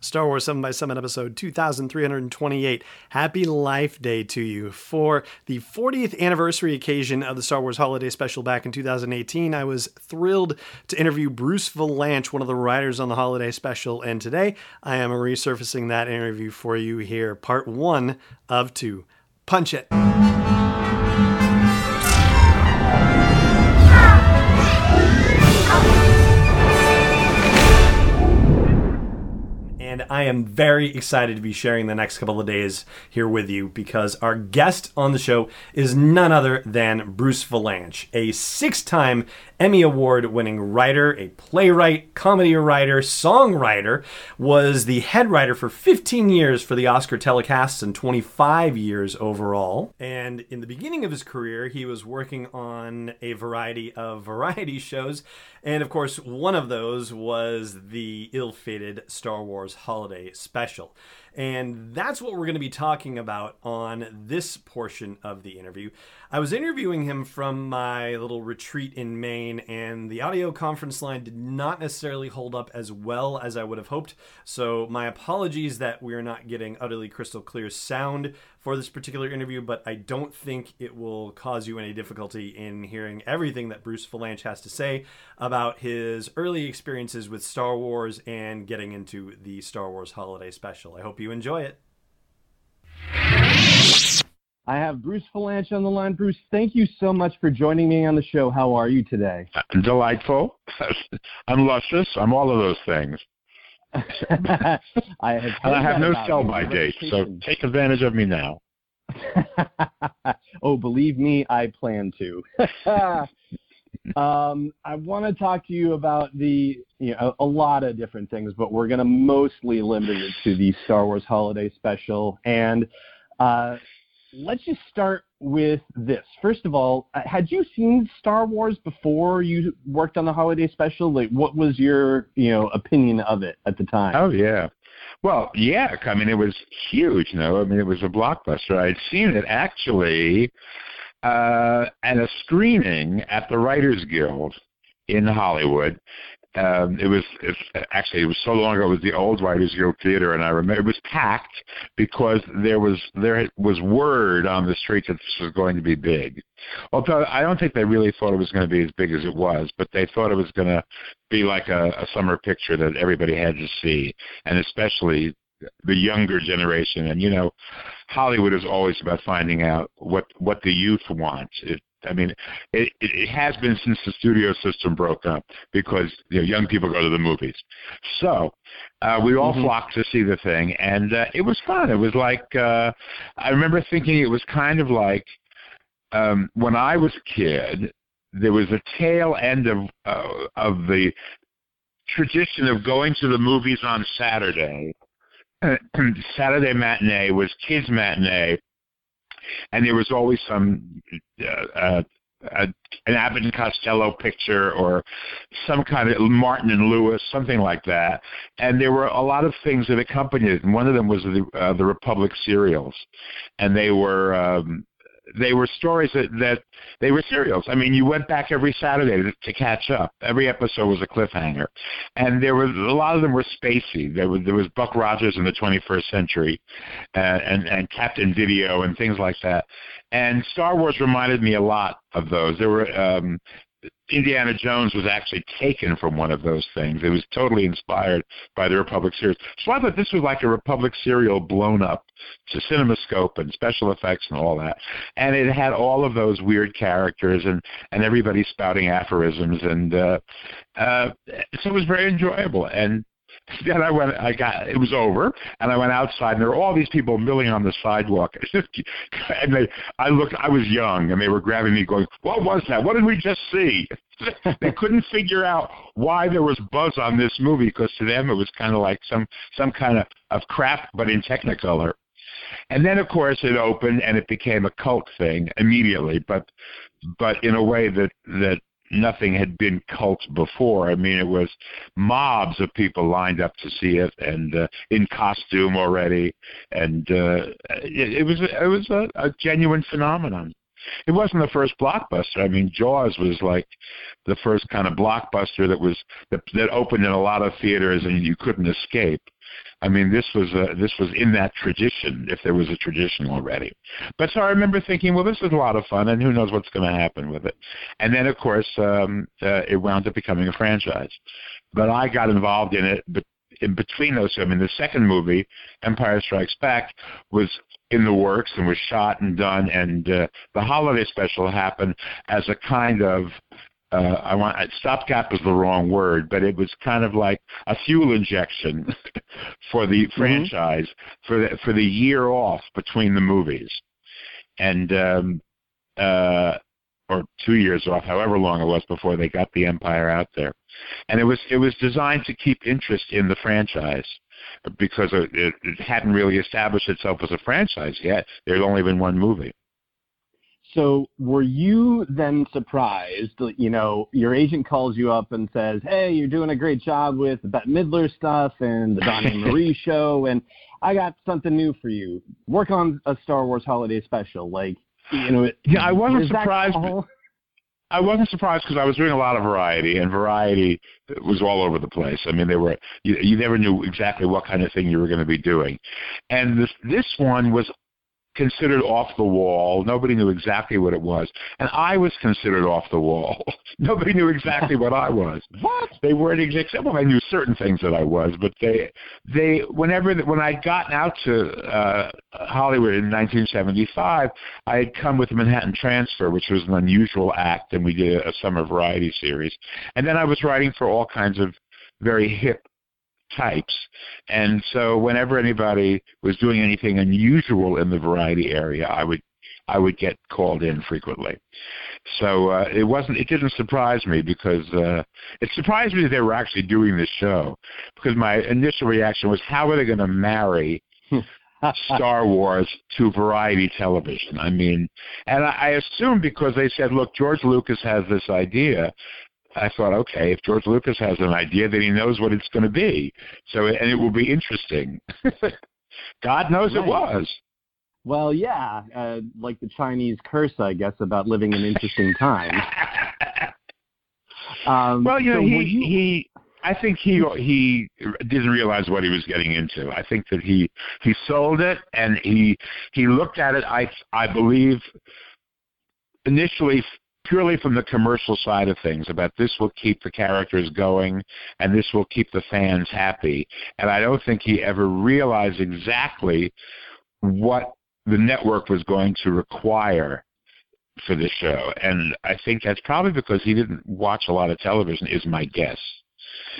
Star Wars 7 by 7 episode 2328. Happy Life Day to you. For the 40th anniversary occasion of the Star Wars Holiday Special back in 2018, I was thrilled to interview Bruce Vilanch, one of the writers on the Holiday Special, and today I am resurfacing that interview for you here, part one of two. Punch it. I am very excited to be sharing the next couple of days here with you because our guest on the show is none other than Bruce Vilanch, a six time Emmy Award winning writer, a playwright, comedy writer, songwriter, was the head writer for 15 years for the Oscar telecasts and 25 years overall. And in the beginning of his career, he was working on a variety of variety shows. And of course, one of those was the ill fated Star Wars Holiday Special. And that's what we're going to be talking about on this portion of the interview. I was interviewing him from my little retreat in Maine, and the audio conference line did not necessarily hold up as well as I would have hoped. So, my apologies that we're not getting utterly crystal clear sound for this particular interview, but I don't think it will cause you any difficulty in hearing everything that Bruce Vilanch has to say about his early experiences with Star Wars and getting into the Star Wars Holiday Special. I hope you enjoy it. I have Bruce Vilanch on the line. Bruce, thank you so much for joining me on the show. How are you today? Delightful. I'm luscious. I'm all of those things. I have, and I have no sell by date, so take advantage of me now. oh, believe me, I plan to. um, I want to talk to you about the, you know, a, a lot of different things, but we're going to mostly limit it to the Star Wars Holiday Special. And uh, let's just start with this. First of all, uh, had you seen Star Wars before you worked on the holiday special? Like, what was your you know opinion of it at the time? Oh yeah, well yeah. I mean, it was huge. You know, I mean, it was a blockbuster. I'd seen it actually uh, at a screening at the Writers Guild in Hollywood, um, it was it's, actually it was so long ago. It was the old Writers Guild Theater, and I remember it was packed because there was there was word on the street that this was going to be big. Although I don't think they really thought it was going to be as big as it was, but they thought it was going to be like a, a summer picture that everybody had to see, and especially the younger generation. And you know, Hollywood is always about finding out what what the youth want. It, I mean, it, it has been since the studio system broke up because you know young people go to the movies. So uh, we all mm-hmm. flocked to see the thing, and uh, it was fun. It was like uh, I remember thinking it was kind of like um, when I was a kid. There was a tail end of uh, of the tradition of going to the movies on Saturday. Saturday matinee was kids matinee and there was always some uh, uh, an Abbott and Costello picture or some kind of Martin and Lewis, something like that. And there were a lot of things that accompanied it. And one of them was the uh, the Republic serials, and they were um, they were stories that, that they were serials. I mean, you went back every Saturday to, to catch up. Every episode was a cliffhanger, and there was a lot of them were spacey. There was there was Buck Rogers in the 21st century, uh, and and Captain Video and things like that. And Star Wars reminded me a lot of those. There were um, Indiana Jones was actually taken from one of those things. It was totally inspired by the Republic series. So I thought this was like a Republic serial blown up to CinemaScope and special effects and all that. And it had all of those weird characters and, and everybody spouting aphorisms. And uh, uh, so it was very enjoyable. And then I went, I got, it was over, and I went outside, and there were all these people milling on the sidewalk. and they, I looked, I was young, and they were grabbing me, going, "What was that? What did we just see?" they couldn't figure out why there was buzz on this movie because to them it was kind of like some some kind of of crap, but in Technicolor. And then, of course, it opened and it became a cult thing immediately, but but in a way that that nothing had been cult before. I mean, it was mobs of people lined up to see it, and uh, in costume already, and uh, it, it was it was a, a genuine phenomenon. It wasn't the first blockbuster. I mean, Jaws was like the first kind of blockbuster that was that, that opened in a lot of theaters and you couldn't escape. I mean, this was uh, this was in that tradition, if there was a tradition already. But so I remember thinking, well, this is a lot of fun, and who knows what's going to happen with it. And then, of course, um, uh, it wound up becoming a franchise. But I got involved in it, but in between those. I mean, the second movie, Empire Strikes Back, was in the works and was shot and done, and uh, the holiday special happened as a kind of uh, I want stopgap is the wrong word, but it was kind of like a fuel injection for the mm-hmm. franchise for the for the year off between the movies, and um, uh, or two years off, however long it was before they got the Empire out there, and it was it was designed to keep interest in the franchise because it, it hadn't really established itself as a franchise yet. There had only been one movie. So were you then surprised? You know, your agent calls you up and says, "Hey, you're doing a great job with the Bette Midler stuff and the Donny Marie show, and I got something new for you. Work on a Star Wars holiday special." Like, you know, yeah, I wasn't surprised. I wasn't surprised because I was doing a lot of variety, and variety was all over the place. I mean, they were you, you never knew exactly what kind of thing you were going to be doing, and this this one was considered off the wall. Nobody knew exactly what it was. And I was considered off the wall. Nobody knew exactly what I was. What? They weren't exactly, well, I knew certain things that I was, but they, they, whenever, when I'd gotten out to uh, Hollywood in 1975, I had come with the Manhattan Transfer, which was an unusual act, and we did a summer variety series. And then I was writing for all kinds of very hip types. And so whenever anybody was doing anything unusual in the variety area, I would I would get called in frequently. So uh, it wasn't it didn't surprise me because uh, it surprised me that they were actually doing this show because my initial reaction was how are they going to marry Star Wars to variety television. I mean, and I, I assume because they said, look, George Lucas has this idea I thought, okay, if George Lucas has an idea, then he knows what it's going to be. So, and it will be interesting. God knows right. it was. Well, yeah, uh, like the Chinese curse, I guess, about living in interesting times. Um, well, you know, so he you... he. I think he he didn't realize what he was getting into. I think that he he sold it and he he looked at it. I I believe initially purely from the commercial side of things about this will keep the characters going and this will keep the fans happy. And I don't think he ever realized exactly what the network was going to require for the show. And I think that's probably because he didn't watch a lot of television is my guess.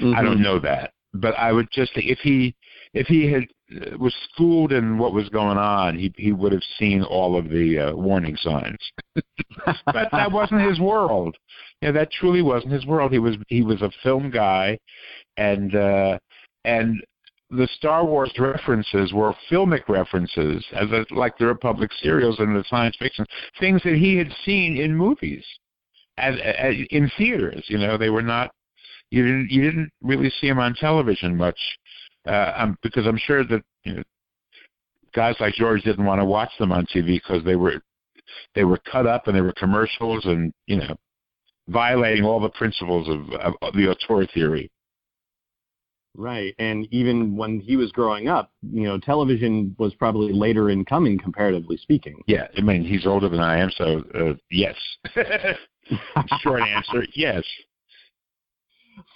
Mm-hmm. I don't mm-hmm. know that. But I would just if he if he had uh, was schooled in what was going on, he he would have seen all of the uh, warning signs. but that wasn't his world. Yeah, that truly wasn't his world. He was he was a film guy, and uh, and the Star Wars references were filmic references, as a, like the Republic serials and the science fiction things that he had seen in movies, as, as in theaters. You know, they were not. You didn't you didn't really see him on television much uh, I'm, because I'm sure that you know, guys like George didn't want to watch them on TV because they were they were cut up and they were commercials and you know violating all the principles of, of the auteur theory. Right, and even when he was growing up, you know, television was probably later in coming, comparatively speaking. Yeah, I mean, he's older than I am, so uh, yes. Short answer, yes.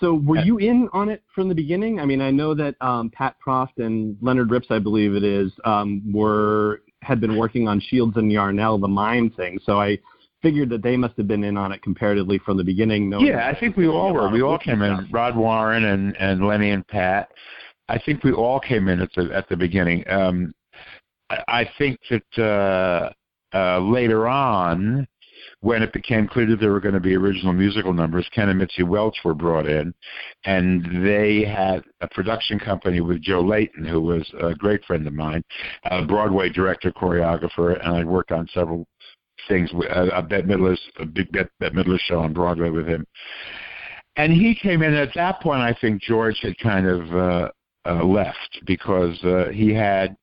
So were you in on it from the beginning? I mean, I know that um, Pat Proft and Leonard Ripps, I believe it is, um, were had been working on Shields and Yarnell, the mine thing. So I figured that they must have been in on it comparatively from the beginning. No, yeah, I think we all were. We all came in. Rod Warren and and Lenny and Pat. I think we all came in at the at the beginning. Um, I, I think that uh, uh, later on, when it became clear that there were going to be original musical numbers, Ken and Mitzi Welch were brought in, and they had a production company with Joe Layton, who was a great friend of mine, a Broadway director, choreographer, and I worked on several things. A, a Bette Midler's, a big Bette, Bette Midler show on Broadway with him. And he came in at that point. I think George had kind of uh, uh, left because uh, he had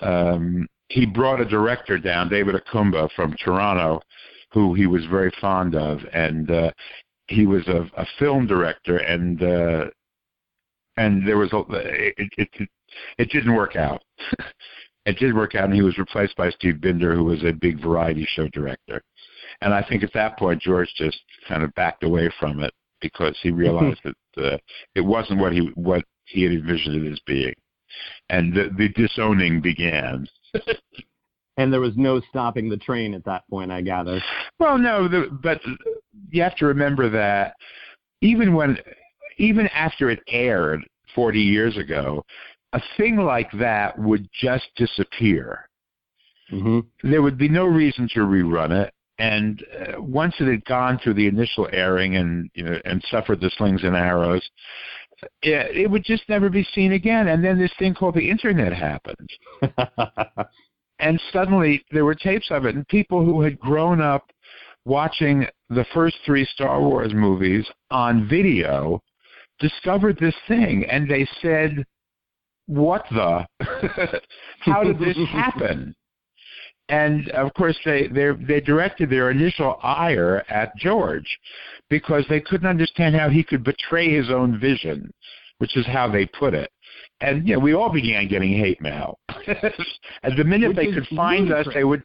um, he brought a director down, David Acomba from Toronto, who he was very fond of, and uh, he was a, a film director, and uh, and there was a it, it it, it didn't work out. it did work out, and he was replaced by Steve Binder, who was a big variety show director. And I think at that point, George just kind of backed away from it because he realized that uh, it wasn't what he what he had envisioned it as being, and the, the disowning began. and there was no stopping the train at that point, I gather. Well, no, the, but you have to remember that even when, even after it aired 40 years ago, a thing like that would just disappear. Mm-hmm. There would be no reason to rerun it. And uh, once it had gone through the initial airing and you know and suffered the slings and arrows, it, it would just never be seen again. And then this thing called the internet happened. and suddenly there were tapes of it, and people who had grown up watching the first three Star Wars movies on video discovered this thing, and they said, "What the? How did this happen?" And of course, they they they directed their initial ire at George because they couldn't understand how he could betray his own vision, which is how they put it and you know, we all began getting hate mail. and the minute Which they could find ludicrous. us, they would.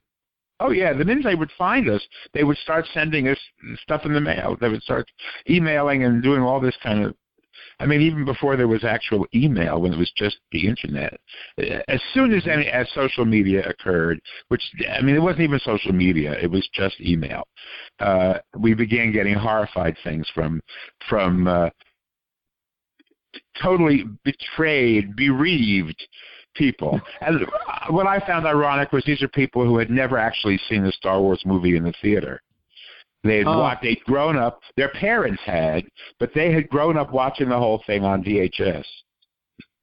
Oh yeah, the minute they would find us, they would start sending us stuff in the mail. They would start emailing and doing all this kind of. I mean, even before there was actual email, when it was just the internet. As soon as any as social media occurred, which I mean, it wasn't even social media; it was just email. Uh, we began getting horrified things from from uh, totally betrayed, bereaved people. And what I found ironic was these are people who had never actually seen a Star Wars movie in the theater. They had Oh. watched, they'd grown up, their parents had, but they had grown up watching the whole thing on VHS.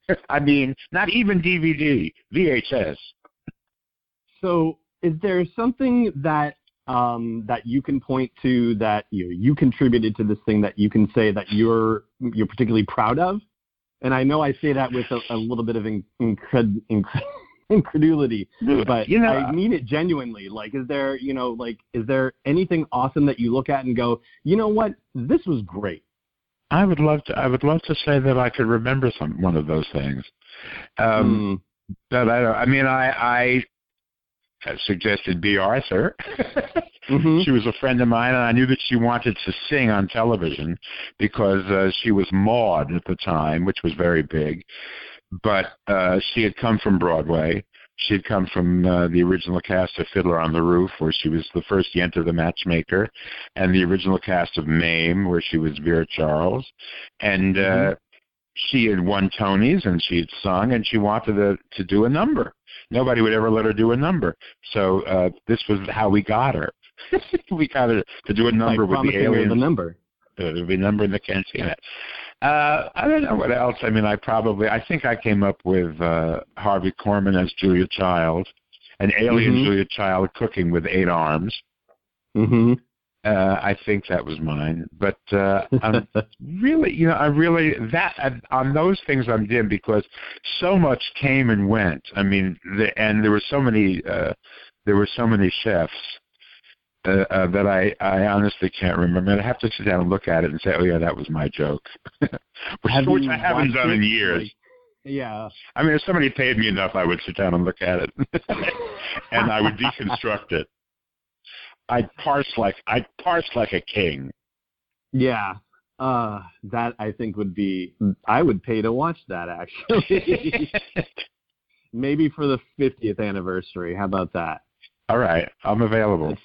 I mean, not even DVD, VHS. So, is there something that um, that you can point to that you you contributed to this thing that you can say that you're you're particularly proud of? And I know I say that with a, a little bit of in, incred, incred, incredulity, but you know, I mean it genuinely. Like, is there you know like is there anything awesome that you look at and go, you know what, this was great. I would love to. I would love to say that I could remember some one of those things. Um, Mm. But I don't. I mean, I I suggested Bea Arthur. Mhm. She was a friend of mine, and I knew that she wanted to sing on television because uh, she was Maude at the time, which was very big. But uh, she had come from Broadway. She had come from uh, the original cast of Fiddler on the Roof, where she was the first Yenta the Matchmaker, and the original cast of Mame, where she was Vera Charles. And uh, she had won Tonys, and she had sung, and she wanted to, to do a number. Nobody would ever let her do a number. So uh, this was how we got her. we got her to do a number with the her the number. Uh, a number in the cantina. Uh, I don't know what else. I mean, I probably, I think I came up with uh, Harvey Korman as Julia Child, an alien Mhm. Julia Child cooking with eight arms. hmm Uh, I think that was mine. But uh, I'm really, you know, I really that on those things I'm dim because so much came and went. I mean, the, and there were so many, uh, there were so many chefs uh, uh, that I, I honestly can't remember. I have to sit down and look at it and say, oh yeah, that was my joke, which, which I haven't done in years. Like, yeah. I mean, if somebody paid me enough, I would sit down and look at it, and I would deconstruct it. I'd parse like I'd parse like a king. Yeah. Uh, that I think would be. I would pay to watch that actually. Maybe for the 50th anniversary. How about that? All right, I'm available.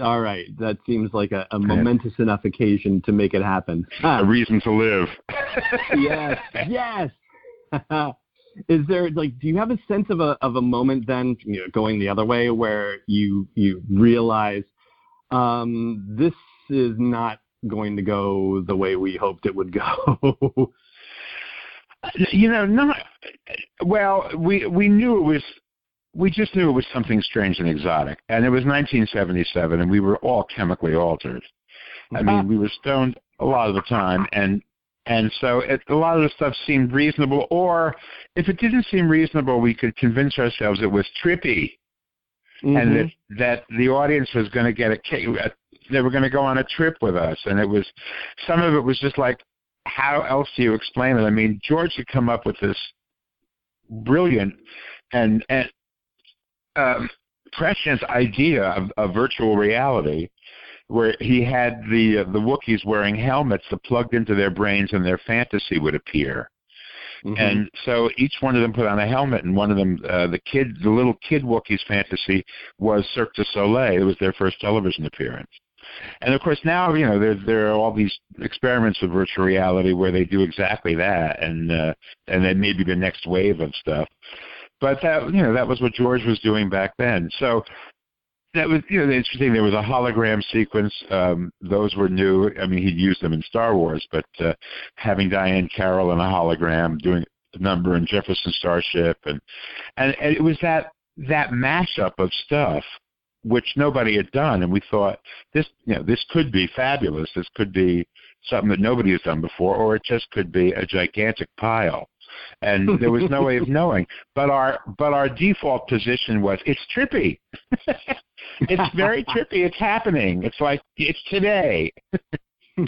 All right, that seems like a, a momentous enough occasion to make it happen. A reason to live. yes, yes. Is there like, do you have a sense of a of a moment then, you know, going the other way, where you you realize um, this is not going to go the way we hoped it would go? you know, not well. We we knew it was we just knew it was something strange and exotic. And it was 1977, and we were all chemically altered. I mean, we were stoned a lot of the time, and and so it, a lot of the stuff seemed reasonable. Or if it didn't seem reasonable, we could convince ourselves it was trippy, mm-hmm. and that that the audience was going to get a kick. They were going to go on a trip with us, and it was some of it was just like, how else do you explain it? I mean, George had come up with this brilliant and and um, prescient idea of, of virtual reality, where he had the uh, the Wookiees wearing helmets that plugged into their brains and their fantasy would appear. Mm-hmm. And so each one of them put on a helmet, and one of them, uh, the kid, the little kid Wookiees fantasy was Cirque du Soleil. It was their first television appearance. And of course, now you know there there are all these experiments with virtual reality where they do exactly that, and uh, and then maybe the next wave of stuff but that you know that was what George was doing back then. So that was you know interesting. There was a hologram sequence; um, those were new. I mean, he'd used them in Star Wars, but uh, having Diahann Carroll in a hologram, doing a number in Jefferson Starship, and and, and it was that that mashup of stuff which nobody had done, and we thought this you know this could be fabulous. This could be something that nobody has done before, or it just could be a gigantic pile and there was no way of knowing. But our but our default position was it's trippy. it's very trippy. It's happening. It's like it's today.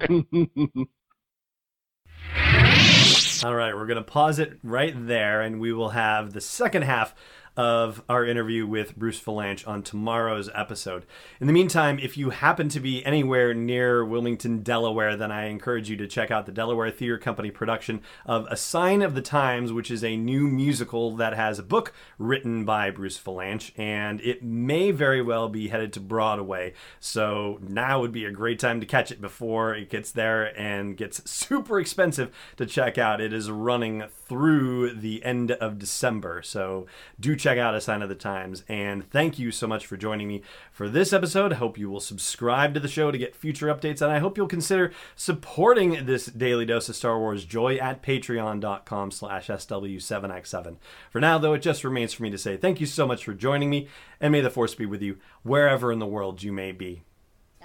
All right, we're going to pause it right there, and we will have the second half of our interview with Bruce Vilanch on tomorrow's episode. In the meantime, if you happen to be anywhere near Wilmington, Delaware, then I encourage you to check out the Delaware Theater Company production of A Sign of the Times, which is a new musical that has a book written by Bruce Vilanch, and it may very well be headed to Broadway. So now would be a great time to catch it before it gets there and gets super expensive to check out. It is running through the end of December, so do check out A Sign of the Times. And thank you so much for joining me for this episode. I hope you will subscribe to the show to get future updates, and I hope you'll consider supporting this daily dose of Star Wars joy at patreon.com slash SW7X7. For now, though, it just remains for me to say thank you so much for joining me, and may the Force be with you wherever in the world you may be.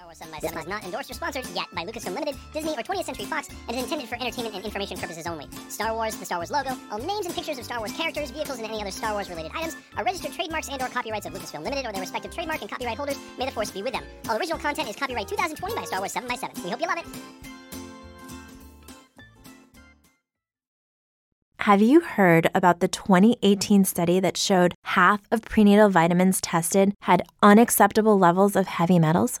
Wars 7 by 7 is not endorsed or sponsored yet by Lucasfilm Limited, Disney, or 20th Century Fox, and is intended for entertainment and information purposes only. Star Wars, the Star Wars logo, all names and pictures of Star Wars characters, vehicles, and any other Star Wars-related items are registered trademarks and or copyrights of Lucasfilm Limited or their respective trademark and copyright holders. May the Force be with them. All original content is copyright 2020 by Star Wars 7 by 7 We hope you love it. Have you heard about the 2018 study that showed half of prenatal vitamins tested had unacceptable levels of heavy metals?